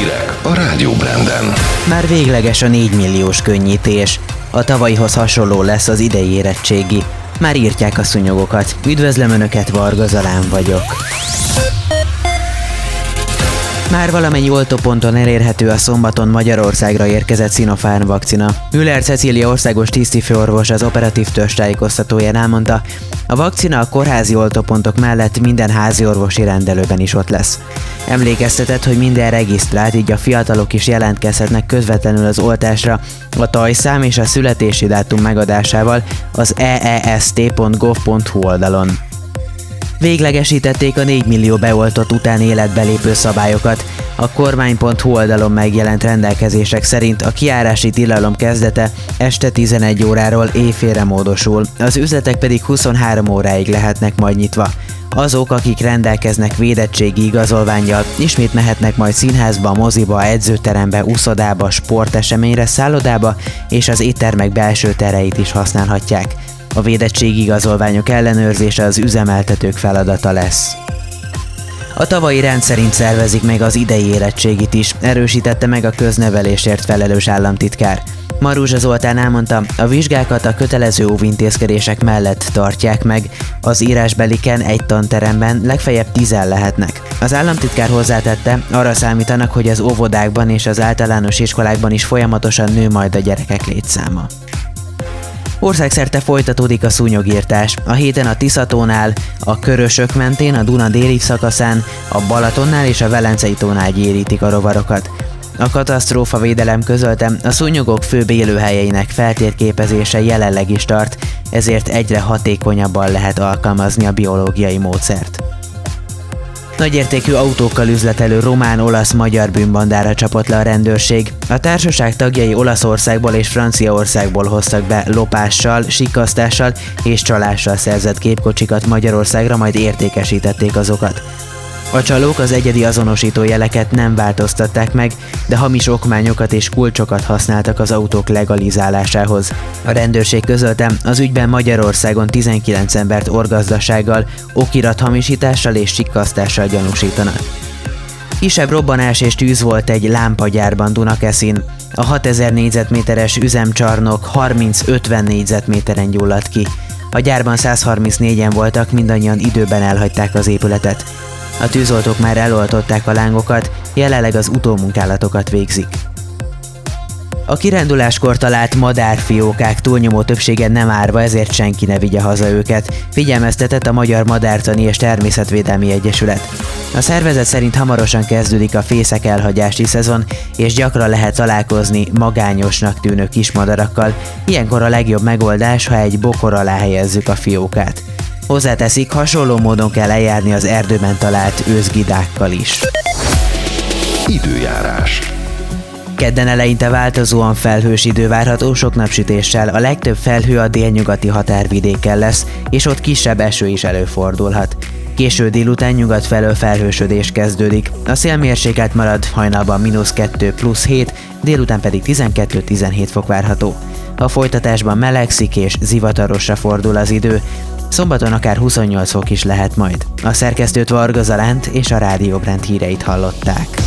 Hírek a Rádió Branden. Már végleges a 4 milliós könnyítés. A tavalyhoz hasonló lesz az idei érettségi. Már írtják a szunyogokat. Üdvözlöm Önöket, Varga Zalán vagyok. Már valamennyi oltóponton elérhető a szombaton Magyarországra érkezett Sinopharm vakcina. Müller Cecília országos tisztifőorvos az operatív törzs tájékoztatóján elmondta, a vakcina a kórházi oltópontok mellett minden házi orvosi rendelőben is ott lesz. Emlékeztetett, hogy minden regisztrált, így a fiatalok is jelentkezhetnek közvetlenül az oltásra a tajszám és a születési dátum megadásával az eest.gov.hu oldalon. Véglegesítették a 4 millió beoltott után életbe lépő szabályokat. A kormány.hu oldalon megjelent rendelkezések szerint a kiárási tilalom kezdete este 11 óráról éjfélre módosul, az üzletek pedig 23 óráig lehetnek majd nyitva. Azok, akik rendelkeznek védettségi igazolványjal, ismét mehetnek majd színházba, moziba, edzőterembe, uszodába, sporteseményre, szállodába és az éttermek belső tereit is használhatják. A védettségigazolványok ellenőrzése az üzemeltetők feladata lesz. A tavalyi rendszerint szervezik meg az idei érettségit is, erősítette meg a köznevelésért felelős államtitkár. Maruzsa Zoltán elmondta, a vizsgákat a kötelező óvintézkedések mellett tartják meg, az írásbeliken egy tanteremben legfeljebb tizen lehetnek. Az államtitkár hozzátette, arra számítanak, hogy az óvodákban és az általános iskolákban is folyamatosan nő majd a gyerekek létszáma. Országszerte folytatódik a szúnyogírtás. A héten a Tiszatónál, a Körösök mentén, a Duna déli szakaszán, a Balatonnál és a Velencei tónál gyérítik a rovarokat. A katasztrófa védelem közölte, a szúnyogok főbb élőhelyeinek feltérképezése jelenleg is tart, ezért egyre hatékonyabban lehet alkalmazni a biológiai módszert. Nagyértékű autókkal üzletelő román-olasz-magyar bűnbandára csapott le a rendőrség. A társaság tagjai Olaszországból és Franciaországból hoztak be lopással, sikasztással és csalással szerzett képkocsikat Magyarországra, majd értékesítették azokat. A csalók az egyedi azonosító jeleket nem változtatták meg, de hamis okmányokat és kulcsokat használtak az autók legalizálásához. A rendőrség közölte, az ügyben Magyarországon 19 embert orgazdasággal, okirathamisítással és sikkasztással gyanúsítanak. Kisebb robbanás és tűz volt egy lámpagyárban Dunakeszin. A 6000 négyzetméteres üzemcsarnok 30-50 négyzetméteren gyulladt ki. A gyárban 134-en voltak, mindannyian időben elhagyták az épületet. A tűzoltók már eloltották a lángokat, jelenleg az utómunkálatokat végzik. A kiránduláskor talált madárfiókák túlnyomó többsége nem árva, ezért senki ne vigye haza őket, figyelmeztetett a Magyar Madártani és Természetvédelmi Egyesület. A szervezet szerint hamarosan kezdődik a fészek elhagyási szezon, és gyakran lehet találkozni magányosnak tűnő kismadarakkal, ilyenkor a legjobb megoldás, ha egy bokor alá helyezzük a fiókát. Hozzáteszik, hasonló módon kell eljárni az erdőben talált őzgidákkal is. Időjárás. Kedden eleinte változóan felhős idő várható sok napsütéssel, a legtöbb felhő a délnyugati határvidéken lesz, és ott kisebb eső is előfordulhat. Késő délután nyugat felől felhősödés kezdődik, a szélmérséklet marad hajnalban mínusz 2 plusz 7, délután pedig 12-17 fok várható. A folytatásban melegszik és zivatarosra fordul az idő, Szombaton akár 28 fok is lehet majd. A szerkesztőt Varga Zalánt és a Rádió Brand híreit hallották.